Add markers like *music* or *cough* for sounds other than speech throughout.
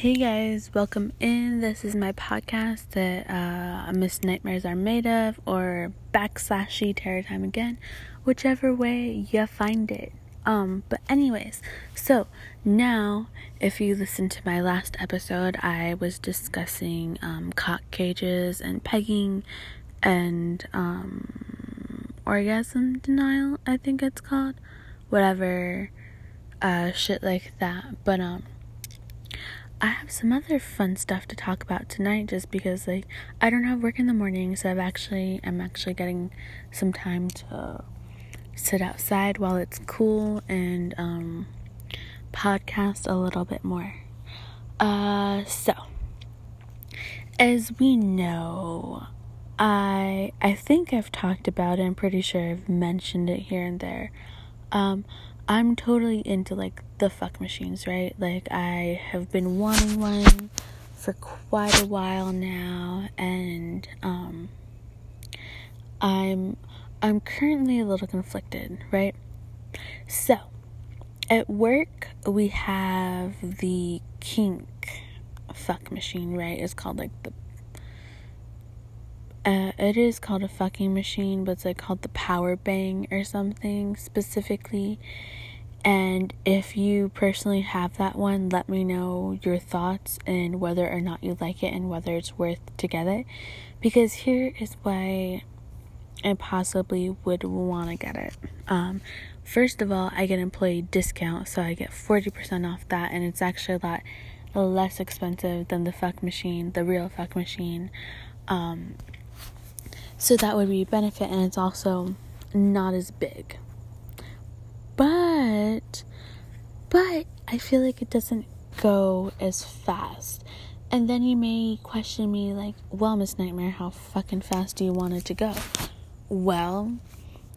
Hey guys, welcome in. This is my podcast that uh, Miss Nightmares Are Made of, or backslashy Terror Time Again, whichever way you find it. Um, but anyways, so now if you listen to my last episode, I was discussing um, cock cages and pegging and um, orgasm denial. I think it's called, whatever, uh, shit like that. But um I have some other fun stuff to talk about tonight just because like I don't have work in the morning so I've actually I'm actually getting some time to sit outside while it's cool and um podcast a little bit more. Uh so as we know I I think I've talked about it, I'm pretty sure I've mentioned it here and there. Um I'm totally into like the fuck machines, right? Like I have been wanting one for quite a while now and um I'm I'm currently a little conflicted, right? So, at work we have the kink fuck machine, right? It's called like the uh, it is called a fucking machine, but it's like called the power bang or something specifically. And if you personally have that one, let me know your thoughts and whether or not you like it and whether it's worth to get it. Because here is why I possibly would want to get it. Um, first of all, I get employee discount, so I get 40% off that, and it's actually a lot less expensive than the fuck machine, the real fuck machine. Um, so that would be a benefit, and it's also not as big. But, but I feel like it doesn't go as fast. And then you may question me, like, well, Miss Nightmare, how fucking fast do you want it to go? Well,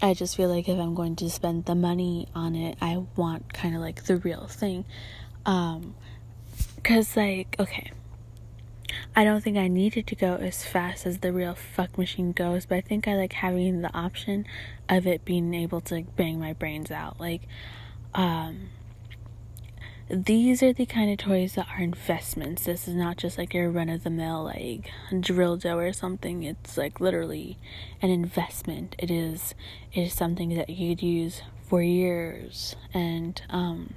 I just feel like if I'm going to spend the money on it, I want kind of like the real thing. Um, cause like, okay, I don't think I needed to go as fast as the real fuck machine goes, but I think I like having the option of it being able to bang my brains out. Like, um, these are the kind of toys that are investments. This is not just like your run of the mill like dildo or something. It's like literally an investment. It is it is something that you'd use for years and um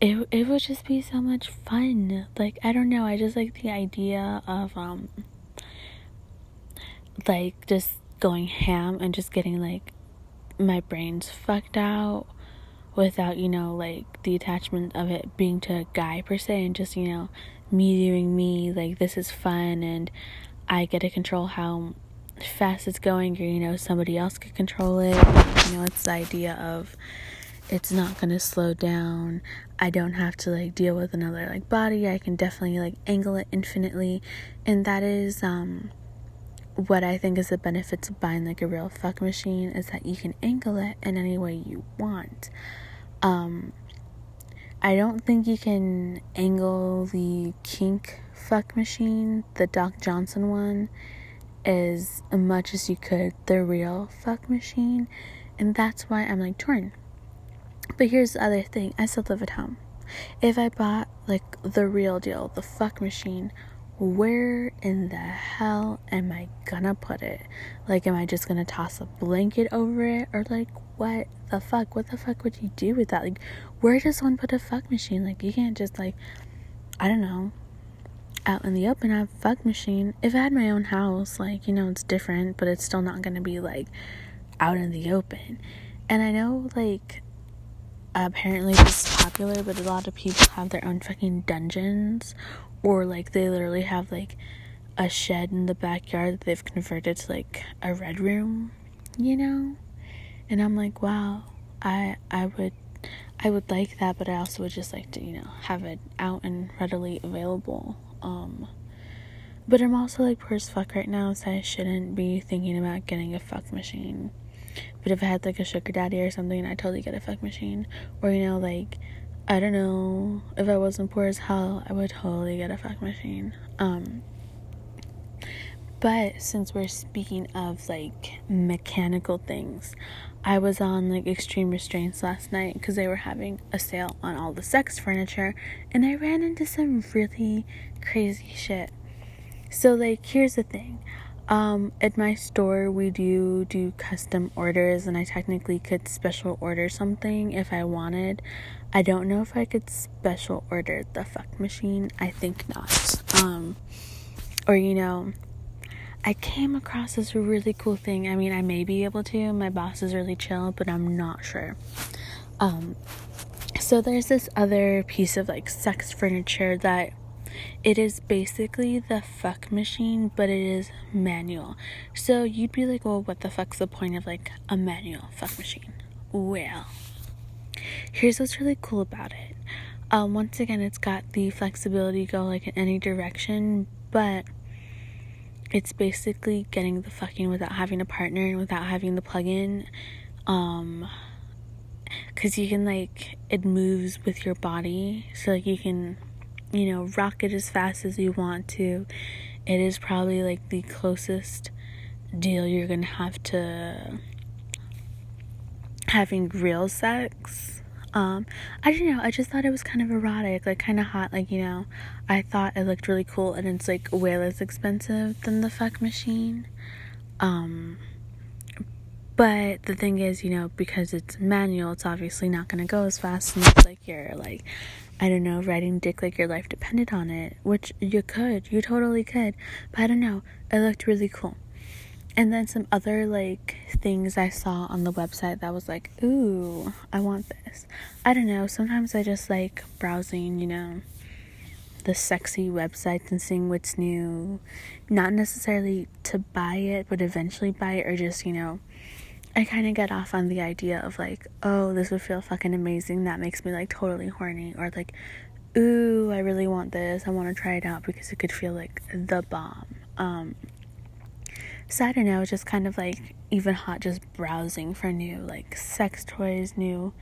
it it would just be so much fun. Like I don't know, I just like the idea of um like just going ham and just getting like my brains fucked out without, you know, like the attachment of it being to a guy per se and just, you know, me doing me, like this is fun and I get to control how fast it's going or you know somebody else could control it. You know, it's the idea of it's not going to slow down. I don't have to like deal with another like body. I can definitely like angle it infinitely. And that is um what I think is the benefits of buying like a real fuck machine is that you can angle it in any way you want. Um I don't think you can angle the kink fuck machine, the Doc Johnson one, as much as you could the real fuck machine. And that's why I'm like torn but here's the other thing I still live at home. If I bought like the real deal, the fuck machine, where in the hell am I gonna put it? Like, am I just gonna toss a blanket over it? Or like, what the fuck? What the fuck would you do with that? Like, where does one put a fuck machine? Like, you can't just like, I don't know, out in the open have a fuck machine. If I had my own house, like, you know, it's different, but it's still not gonna be like out in the open. And I know, like, apparently this is popular, but a lot of people have their own fucking dungeons, or like they literally have like a shed in the backyard that they've converted to like a red room, you know? And I'm like, wow, I I would I would like that, but I also would just like to, you know, have it out and readily available. Um but I'm also like poor as fuck right now, so I shouldn't be thinking about getting a fuck machine. But if I had like a sugar daddy or something, I'd totally get a fuck machine. Or, you know, like, I don't know, if I wasn't poor as hell, I would totally get a fuck machine. Um, But since we're speaking of like mechanical things, I was on like Extreme Restraints last night because they were having a sale on all the sex furniture, and I ran into some really crazy shit. So, like, here's the thing um, at my store, we do do custom orders, and I technically could special order something if I wanted. I don't know if I could special order the fuck machine. I think not. Um, or you know, I came across this really cool thing. I mean, I may be able to. My boss is really chill, but I'm not sure. Um, so there's this other piece of like sex furniture that it is basically the fuck machine, but it is manual. So you'd be like, well, what the fuck's the point of like a manual fuck machine? Well, here's what's really cool about it. Um, once again, it's got the flexibility to go like in any direction, but it's basically getting the fucking without having a partner and without having the plug in. Um, because you can like it moves with your body, so like you can you know, rock it as fast as you want to. It is probably like the closest deal you're gonna have to having real sex. Um, I don't know, I just thought it was kind of erotic, like kind of hot, like you know, I thought it looked really cool and it's like way less expensive than the fuck machine. Um, but the thing is, you know, because it's manual, it's obviously not gonna go as fast and it's like you're like I don't know, riding dick like your life depended on it, which you could, you totally could, but I don't know, it looked really cool. And then some other like things I saw on the website that was like, ooh, I want this. I don't know, sometimes I just like browsing, you know, the sexy websites and seeing what's new. Not necessarily to buy it, but eventually buy it, or just, you know, I kind of get off on the idea of like, oh, this would feel fucking amazing. That makes me like totally horny. Or like, ooh, I really want this. I want to try it out because it could feel like the bomb. Um, so I don't know, just kind of like even hot, just browsing for new like sex toys, new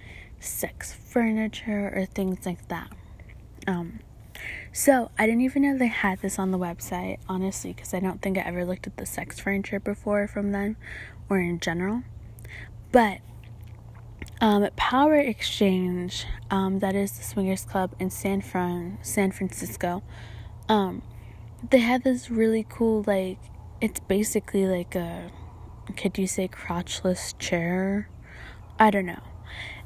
sex furniture, or things like that. Um, so I didn't even know they had this on the website, honestly, because I don't think I ever looked at the sex furniture before from them or in general. But um, Power Exchange, um, that is the swingers club in San Fran, San Francisco. Um, they had this really cool like it's basically like a could you say crotchless chair? I don't know.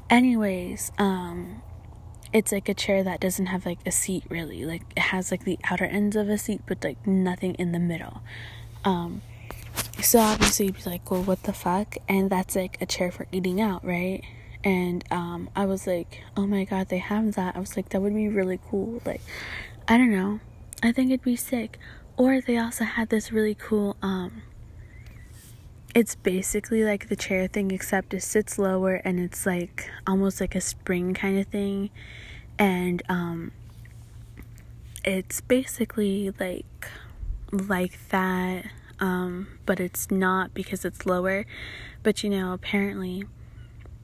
Anyways, um, it's like a chair that doesn't have like a seat really. Like it has like the outer ends of a seat, but like nothing in the middle. Um, so obviously you'd be like, well, what the fuck? And that's like a chair for eating out, right? And um, I was like, oh my god, they have that. I was like, that would be really cool. Like, I don't know. I think it'd be sick. Or they also had this really cool, um, it's basically like the chair thing, except it sits lower and it's like almost like a spring kind of thing. And um, it's basically like like that um, but it's not because it's lower. But you know, apparently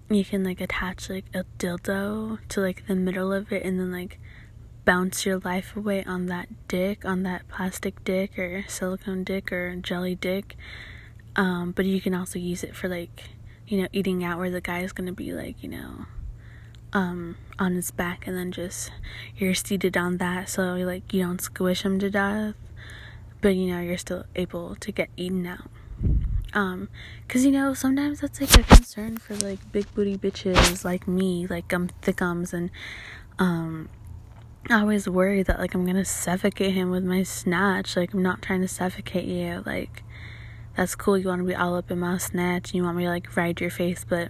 you can like attach like a dildo to like the middle of it and then like bounce your life away on that dick, on that plastic dick or silicone dick or jelly dick. Um, but you can also use it for like, you know, eating out where the guy is gonna be like, you know, um, on his back and then just you're seated on that so like you don't squish him to death but you know you're still able to get eaten out. Um because you know sometimes that's like a concern for like big booty bitches like me like um thickums and um I always worry that like I'm gonna suffocate him with my snatch like I'm not trying to suffocate you like that's cool you want to be all up in my snatch you want me to like ride your face but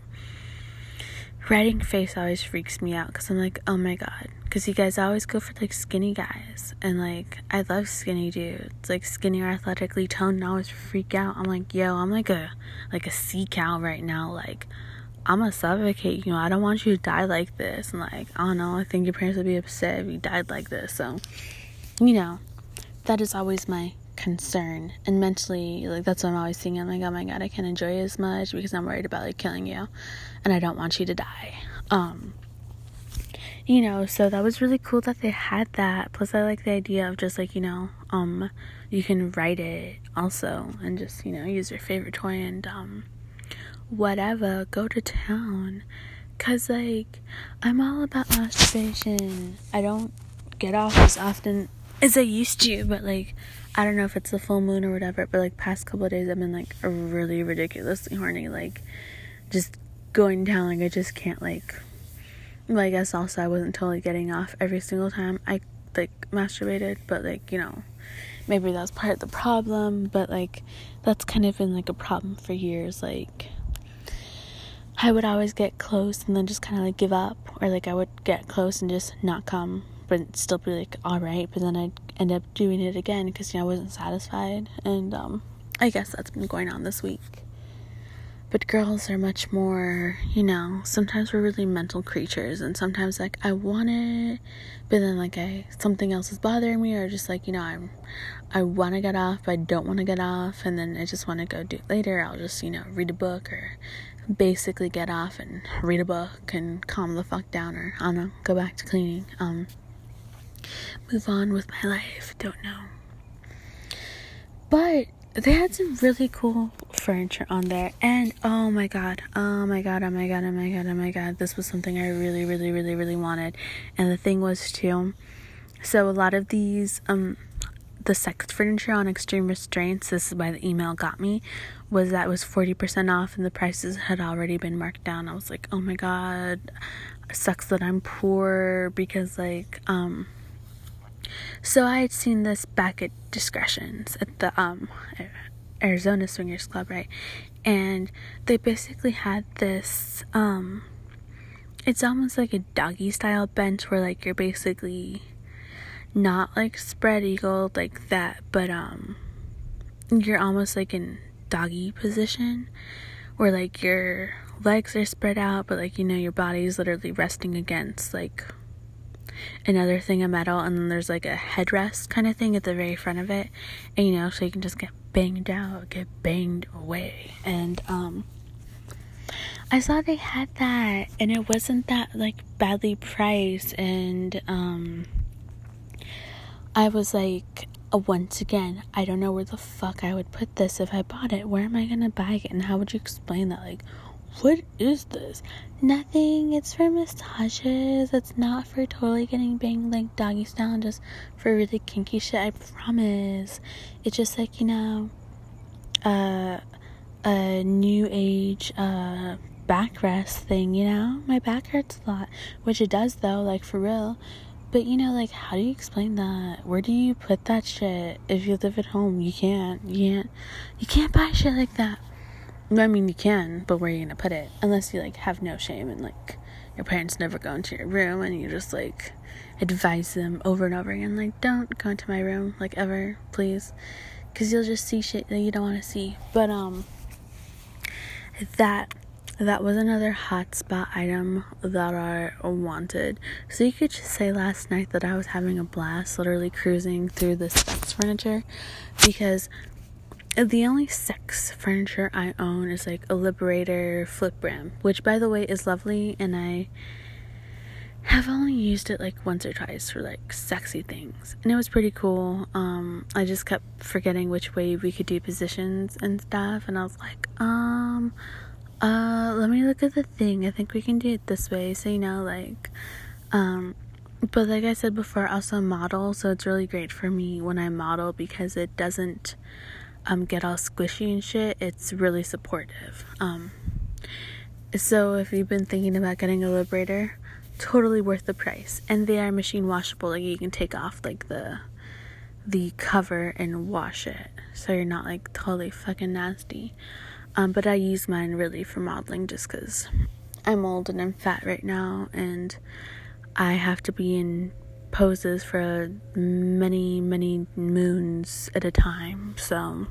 riding face always freaks me out because I'm like oh my god. Because you guys always go for like skinny guys. And like i love skinny dudes. Like skinny or athletically toned and I always freak out. I'm like yo i'm like a like a sea cow right now. Like i'm gonna suffocate you. Know i don't want you to die like this. And like i don't know. I think your parents would be upset if you died like this. So you know that is always my concern. And mentally like that's what i'm always thinking. I'm like oh my god i can't enjoy as much because i'm worried about like killing you and i don't want you to die um you know, so that was really cool that they had that. Plus, I like the idea of just like, you know, um, you can write it also and just, you know, use your favorite toy and, um, whatever, go to town. Cause, like, I'm all about masturbation. I don't get off as often as I used to, but, like, I don't know if it's the full moon or whatever, but, like, past couple days I've been, like, really ridiculously horny. Like, just going down, like, I just can't, like, well, I guess also I wasn't totally getting off every single time I like masturbated, but like, you know, maybe that's part of the problem, but like that's kind of been like a problem for years. Like I would always get close and then just kind of like give up, or like I would get close and just not come, but still be like all right, but then I'd end up doing it again because you know I wasn't satisfied, and um, I guess that's been going on this week. But girls are much more, you know, sometimes we're really mental creatures and sometimes like I want it, but then like I something else is bothering me or just like, you know, I'm I want to get off, but I don't want to get off and then I just want to go do it later. I'll just, you know, read a book or basically get off and read a book and calm the fuck down or I don't know, go back to cleaning. Um move on with my life, don't know. But they had some really cool furniture on there. And oh my god oh my god oh my god oh my god oh my god this was something i really really really really wanted. And the thing was too so a lot of these um the sex furniture on extreme restraints this is why the email got me was that was 40% off and the prices had already been marked down. I was like oh my god sucks that i'm poor because like um so I had seen this back at Discretions at the um Arizona Swingers Club, right? And they basically had this um it's almost like a doggy style bench where like you're basically not like spread eagle like that, but um you're almost like in doggy position where like your legs are spread out but like you know your body's literally resting against like another thing of metal, and then there's like a headrest kind of thing at the very front of it, and you know, so you can just get banged out, get banged away. And um, I saw they had that, and it wasn't that like badly priced, and um, I was like, uh, once again, I don't know where the fuck I would put this if I bought it. Where am I gonna buy it, and how would you explain that? Like, what is this? Nothing. It's for massages. It's not for totally getting banged like doggy style, just for really kinky shit. I promise. It's just like, you know, uh, a new age, uh, backrest thing, you know? My back hurts a lot, which it does though, like for real. But you know, like, how do you explain that? Where do you put that shit? If you live at home, you can't. You can't. You can't buy shit like that. I mean, you can, but where are you gonna put it? Unless you like have no shame and like your parents never go into your room and you just like advise them over and over again, like don't go into my room, like ever, please, because you'll just see shit that you don't want to see. But um, that that was another hotspot item that I wanted. So you could just say last night that I was having a blast, literally cruising through the sex furniture, because the only sex furniture I own is like a Liberator Flip Ramp, which by the way is lovely, and I have only used it like once or twice for like sexy things, and it was pretty cool. Um, I just kept forgetting which way we could do positions and stuff, and I was like, um, uh, let me look at the thing. I think we can do it this way. So you know, like, um, but like I said before, I also model, so it's really great for me when I model because it doesn't um, get all squishy and shit, it's really supportive. Um, so if you've been thinking about getting a liberator, totally worth the price. And they are machine washable. Like you can take off like the the cover and wash it, so you're not like totally fucking nasty. Um, but I use mine really for modeling just because I'm old and I'm fat right now, and I have to be in poses for many, many moons at a time. So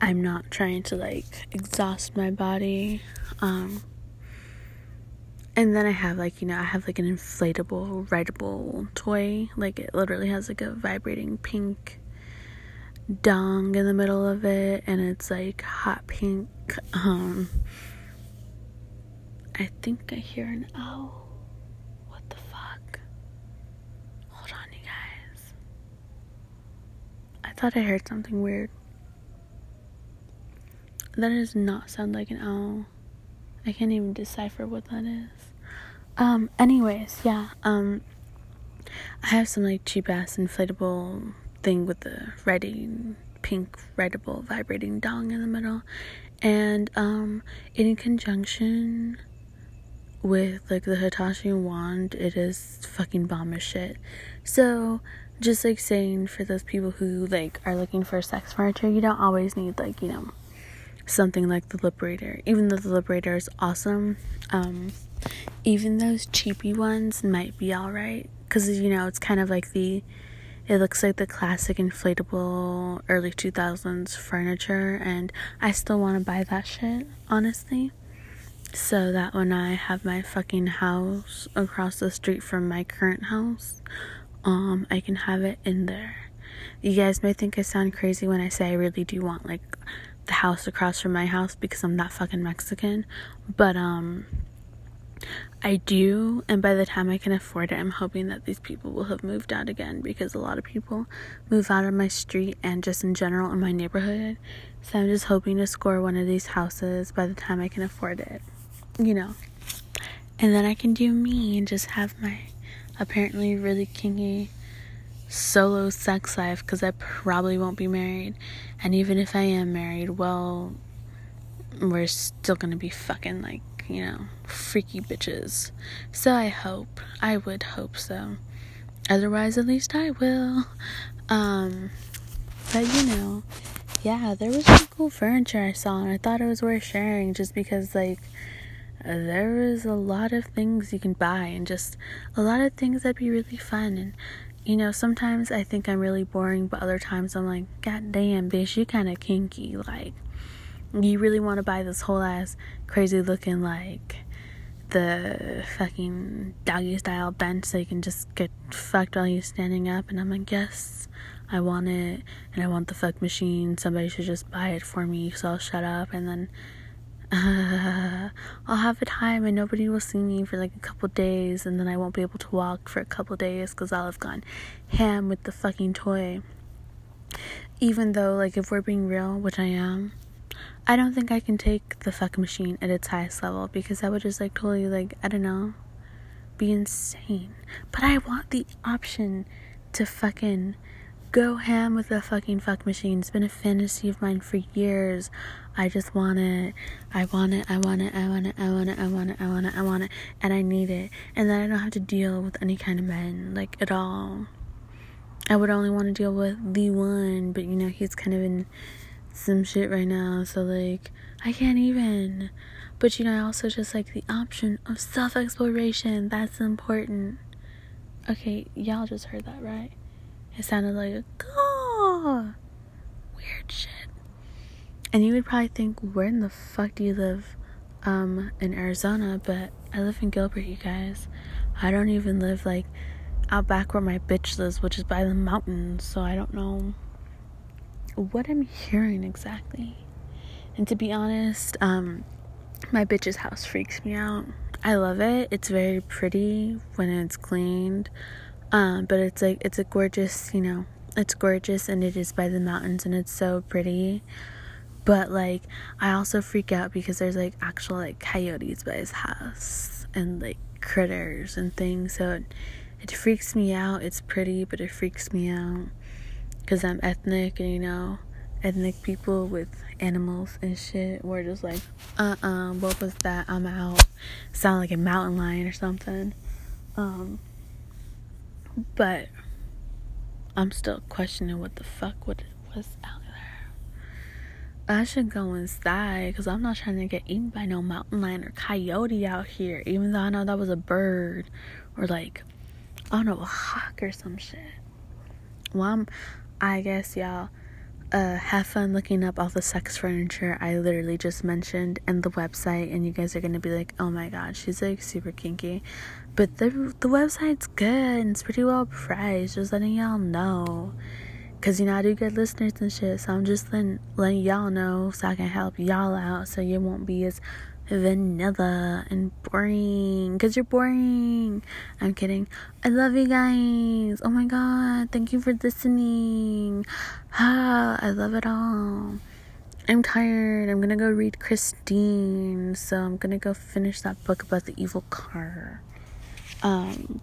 I'm not trying to like exhaust my body. Um, and then I have like, you know, I have like an inflatable, rideable toy. Like it literally has like a vibrating pink dong in the middle of it and it's like hot pink. Um I think I hear an owl thought I heard something weird. That does not sound like an owl. I can't even decipher what that is. Um, anyways, yeah, um, I have some like cheap ass inflatable thing with the writing pink writable vibrating dong in the middle and um in conjunction with like the Hitachi wand it is fucking bomb as shit so just like saying for those people who like are looking for sex furniture you don't always need like you know something like the liberator even though the liberator is awesome um even those cheapy ones might be all right because you know it's kind of like the it looks like the classic inflatable early 2000s furniture, and I still want to buy that shit, honestly. So that when I have my fucking house across the street from my current house, um, I can have it in there. You guys may think I sound crazy when I say I really do want like the house across from my house because I'm not fucking Mexican, but um I do, and by the time I can afford it, I'm hoping that these people will have moved out again because a lot of people move out of my street and just in general in my neighborhood. So I'm just hoping to score one of these houses by the time I can afford it, you know. And then I can do me and just have my apparently really kinky solo sex life because I probably won't be married. And even if I am married, well, we're still gonna be fucking like you know, freaky bitches. So I hope. I would hope so. Otherwise, at least I will. Um, but you know, yeah, there was some cool furniture I saw, and I thought it was worth sharing just because, like, there is a lot of things you can buy, and just a lot of things that'd be really fun. And you know, sometimes I think I'm really boring, but other times I'm like, God damn, bitch, you kind of kinky. Like, you really want to buy this whole ass crazy looking like the fucking doggy style bench so you can just get fucked while you're standing up and I'm like yes I want it and I want the fuck machine somebody should just buy it for me so I'll shut up and then uh, I'll have a time and nobody will see me for like a couple days and then I won't be able to walk for a couple days because I'll have gone ham with the fucking toy even though like if we're being real which I am I don't think I can take the fuck machine at its highest level because that would just like totally like I don't know be insane. But I want the option to fucking go ham with the fucking fuck machine. It's been a fantasy of mine for years. I just want it. I want it. I want it. I want it. I want it. I want it. I want it. I want it. And I need it. And then I don't have to deal with any kind of men like at all. I would only want to deal with the one, but you know, he's kind of in some shit right now, so like I can't even. But you know, I also just like the option of self exploration. That's important. Okay, y'all just heard that, right? It sounded like a caw. Weird shit. And you would probably think, where in the fuck do you live? Um, in Arizona, but I live in Gilbert, you guys. I don't even live like out back where my bitch lives, which is by the mountains, so I don't know what I'm hearing exactly. And to be honest, um, my bitch's house freaks me out. I love it. It's very pretty when it's cleaned. Um, but it's like it's a gorgeous, you know, it's gorgeous and it is by the mountains and it's so pretty. But like I also freak out because there's like actual like coyotes by his house and like critters and things. So it, it freaks me out. It's pretty, but it freaks me out because I'm ethnic and you know, ethnic people with animals and shit we're just like, uh uh-uh, uh, what was that? I'm out. Sound like a mountain lion or something. Um, but I'm still questioning what the fuck what was out there. I should go inside because I'm not trying to get eaten by no mountain lion or coyote out here, even though I know that was a bird or like, I don't know, a hawk or some shit. Well, I'm, I guess y'all uh, have fun looking up all the sex furniture I literally just mentioned and the website, and you guys are gonna be like, "Oh my god, she's like super kinky," but the the website's good and it's pretty well priced. Just letting y'all know, cause you know I do get listeners and shit, so I'm just letting letting y'all know so I can help y'all out, so you won't be as vanilla and boring because you're boring. I'm kidding. I love you guys. Oh my god. Thank you for listening. Ah, *sighs* I love it all. I'm tired. I'm gonna go read Christine. So I'm gonna go finish that book about the evil car. Um,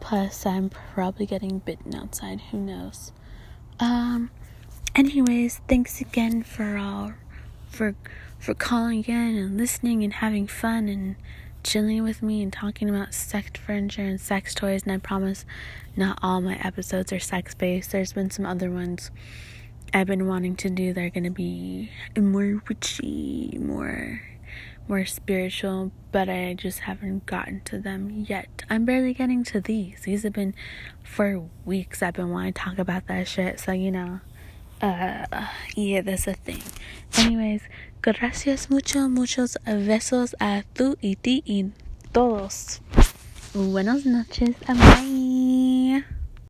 plus, I'm probably getting bitten outside. Who knows? Um, anyways, thanks again for all for for calling in and listening and having fun and chilling with me and talking about sex furniture and sex toys. And I promise, not all my episodes are sex based. There's been some other ones I've been wanting to do. They're gonna be more witchy, more more spiritual, but I just haven't gotten to them yet. I'm barely getting to these. These have been for weeks. I've been wanting to talk about that shit. So you know, uh, yeah, that's a thing. Anyways, gracias mucho, muchos besos a tú y ti y todos. Buenas noches, bye.